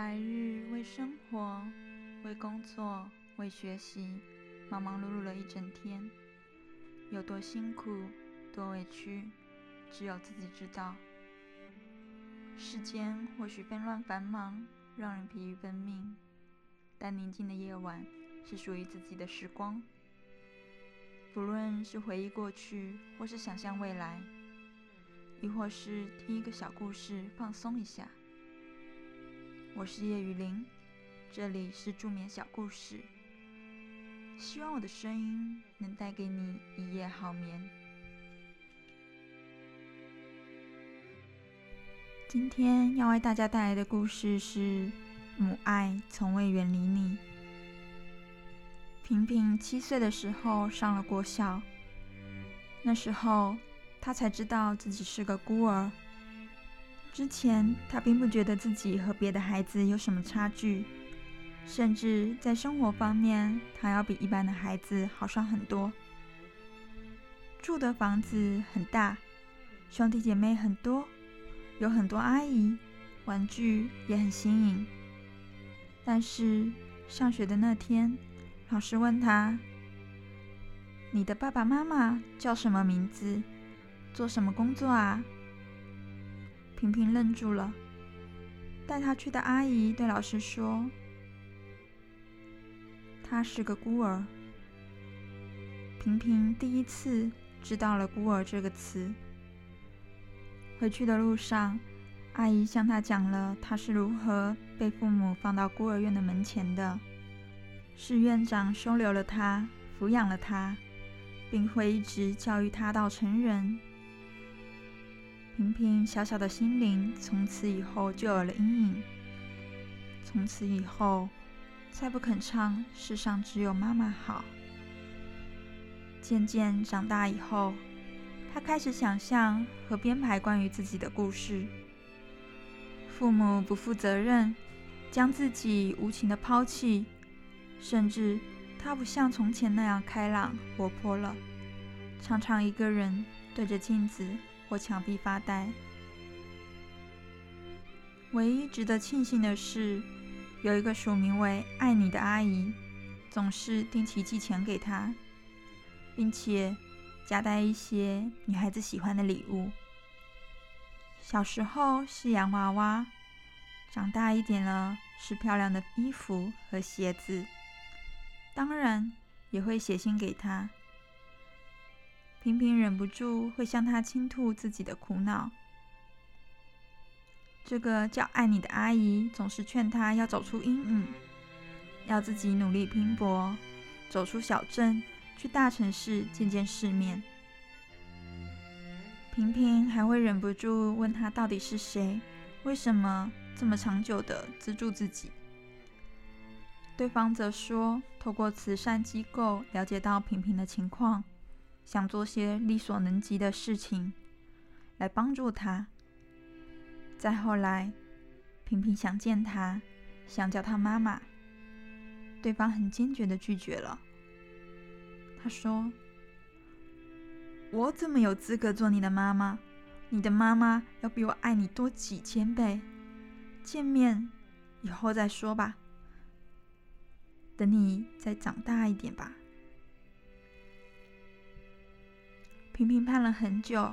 白日为生活、为工作、为学习，忙忙碌碌了一整天，有多辛苦、多委屈，只有自己知道。世间或许纷乱繁忙，让人疲于奔命，但宁静的夜晚是属于自己的时光。不论是回忆过去，或是想象未来，亦或是听一个小故事放松一下。我是叶雨林，这里是助眠小故事。希望我的声音能带给你一夜好眠。今天要为大家带来的故事是：母爱从未远离你。平平七岁的时候上了国小，那时候他才知道自己是个孤儿。之前，他并不觉得自己和别的孩子有什么差距，甚至在生活方面，他要比一般的孩子好上很多。住的房子很大，兄弟姐妹很多，有很多阿姨，玩具也很新颖。但是上学的那天，老师问他：“你的爸爸妈妈叫什么名字？做什么工作啊？”平平愣住了，带他去的阿姨对老师说：“他是个孤儿。”平平第一次知道了“孤儿”这个词。回去的路上，阿姨向他讲了他是如何被父母放到孤儿院的门前的，是院长收留了他，抚养了他，并会一直教育他到成人。平平小小的心灵从此以后就有了阴影。从此以后，再不肯唱“世上只有妈妈好”。渐渐长大以后，他开始想象和编排关于自己的故事。父母不负责任，将自己无情的抛弃，甚至他不像从前那样开朗活泼了，常常一个人对着镜子。或墙壁发呆。唯一值得庆幸的是，有一个署名为“爱你”的阿姨，总是定期寄钱给他，并且夹带一些女孩子喜欢的礼物。小时候是洋娃娃，长大一点了是漂亮的衣服和鞋子，当然也会写信给他。平平忍不住会向他倾吐自己的苦恼。这个叫爱你的阿姨总是劝他要走出阴影，要自己努力拼搏，走出小镇，去大城市见见世面。平平还会忍不住问他到底是谁，为什么这么长久的资助自己？对方则说，透过慈善机构了解到平平的情况。想做些力所能及的事情来帮助他。再后来，平平想见他，想叫他妈妈，对方很坚决的拒绝了。他说：“我怎么有资格做你的妈妈？你的妈妈要比我爱你多几千倍。见面以后再说吧，等你再长大一点吧。”平平盼了很久，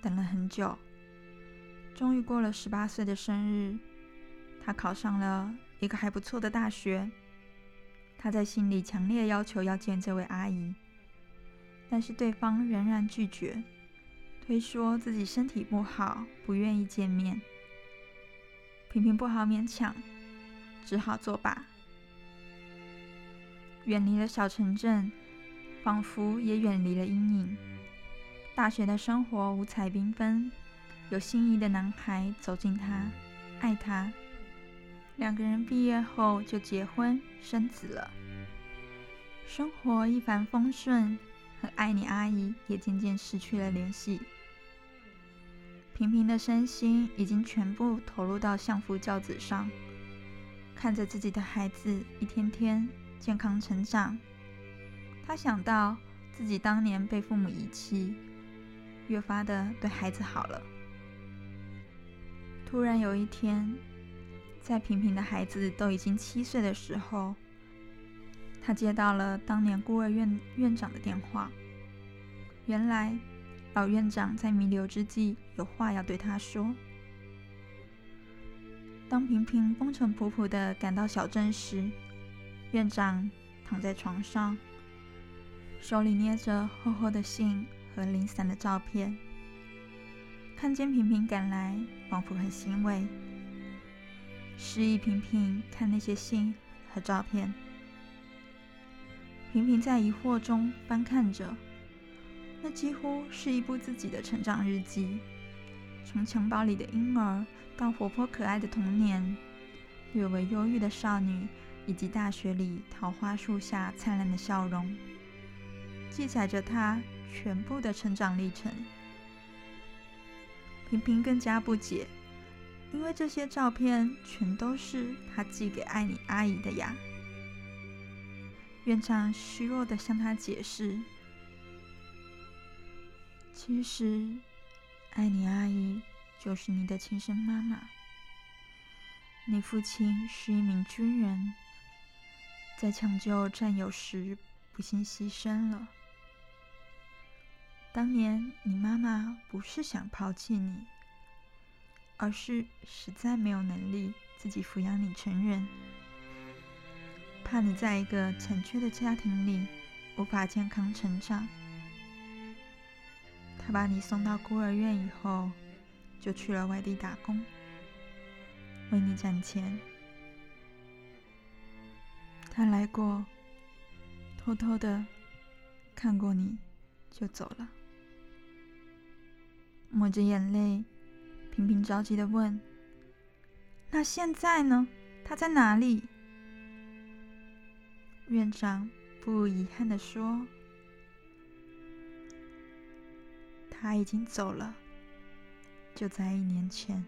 等了很久，终于过了十八岁的生日，他考上了一个还不错的大学。他在心里强烈要求要见这位阿姨，但是对方仍然拒绝，推说自己身体不好，不愿意见面。平平不好勉强，只好作罢。远离了小城镇，仿佛也远离了阴影。大学的生活五彩缤纷，有心仪的男孩走进他，爱他。两个人毕业后就结婚生子了，生活一帆风顺，和爱你阿姨也渐渐失去了联系。平平的身心已经全部投入到相夫教子上，看着自己的孩子一天天健康成长，他想到自己当年被父母遗弃。越发的对孩子好了。突然有一天，在平平的孩子都已经七岁的时候，他接到了当年孤儿院院长的电话。原来，老院长在弥留之际有话要对他说。当平平风尘仆仆的赶到小镇时，院长躺在床上，手里捏着厚厚的信和零散的照片。看见平平赶来，仿佛很欣慰，示意平平看那些信和照片。平平在疑惑中翻看着，那几乎是一部自己的成长日记，从襁褓里的婴儿到活泼可爱的童年，略微忧郁的少女，以及大学里桃花树下灿烂的笑容，记载着她全部的成长历程。平平更加不解，因为这些照片全都是他寄给爱你阿姨的呀。院长虚弱的向他解释：“其实，爱你阿姨就是你的亲生妈妈。你父亲是一名军人，在抢救战友时不幸牺牲了。”当年你妈妈不是想抛弃你，而是实在没有能力自己抚养你成人，怕你在一个残缺的家庭里无法健康成长。她把你送到孤儿院以后，就去了外地打工，为你攒钱。她来过，偷偷的看过你，就走了。抹着眼泪，平平着急的问：“那现在呢？他在哪里？”院长不遗憾的说：“他已经走了，就在一年前。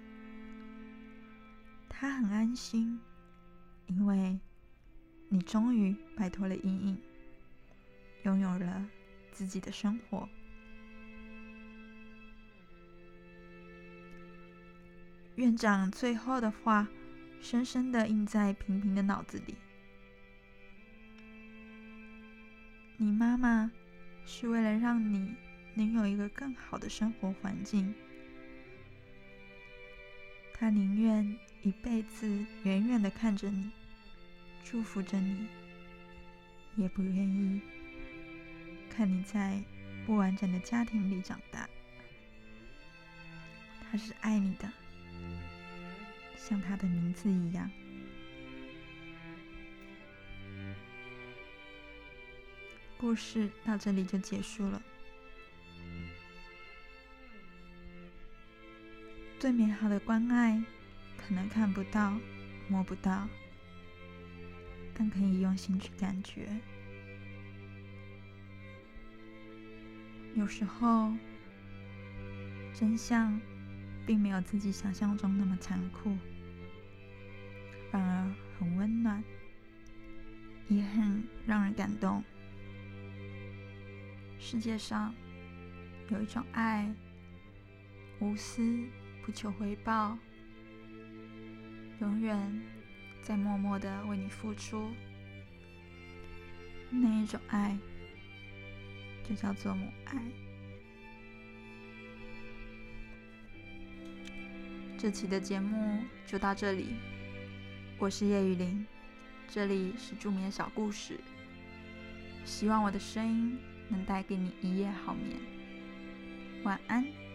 他很安心，因为你终于摆脱了阴影，拥有了自己的生活。”院长最后的话，深深的印在平平的脑子里。你妈妈是为了让你能有一个更好的生活环境，她宁愿一辈子远远的看着你，祝福着你，也不愿意看你在不完整的家庭里长大。她是爱你的。像他的名字一样。故事到这里就结束了。最美好的关爱，可能看不到、摸不到，但可以用心去感觉。有时候，真相并没有自己想象中那么残酷。反而很温暖，也很让人感动。世界上有一种爱，无私不求回报，永远在默默的为你付出。那一种爱，就叫做母爱。这期的节目就到这里。我是叶雨林，这里是助眠小故事。希望我的声音能带给你一夜好眠，晚安。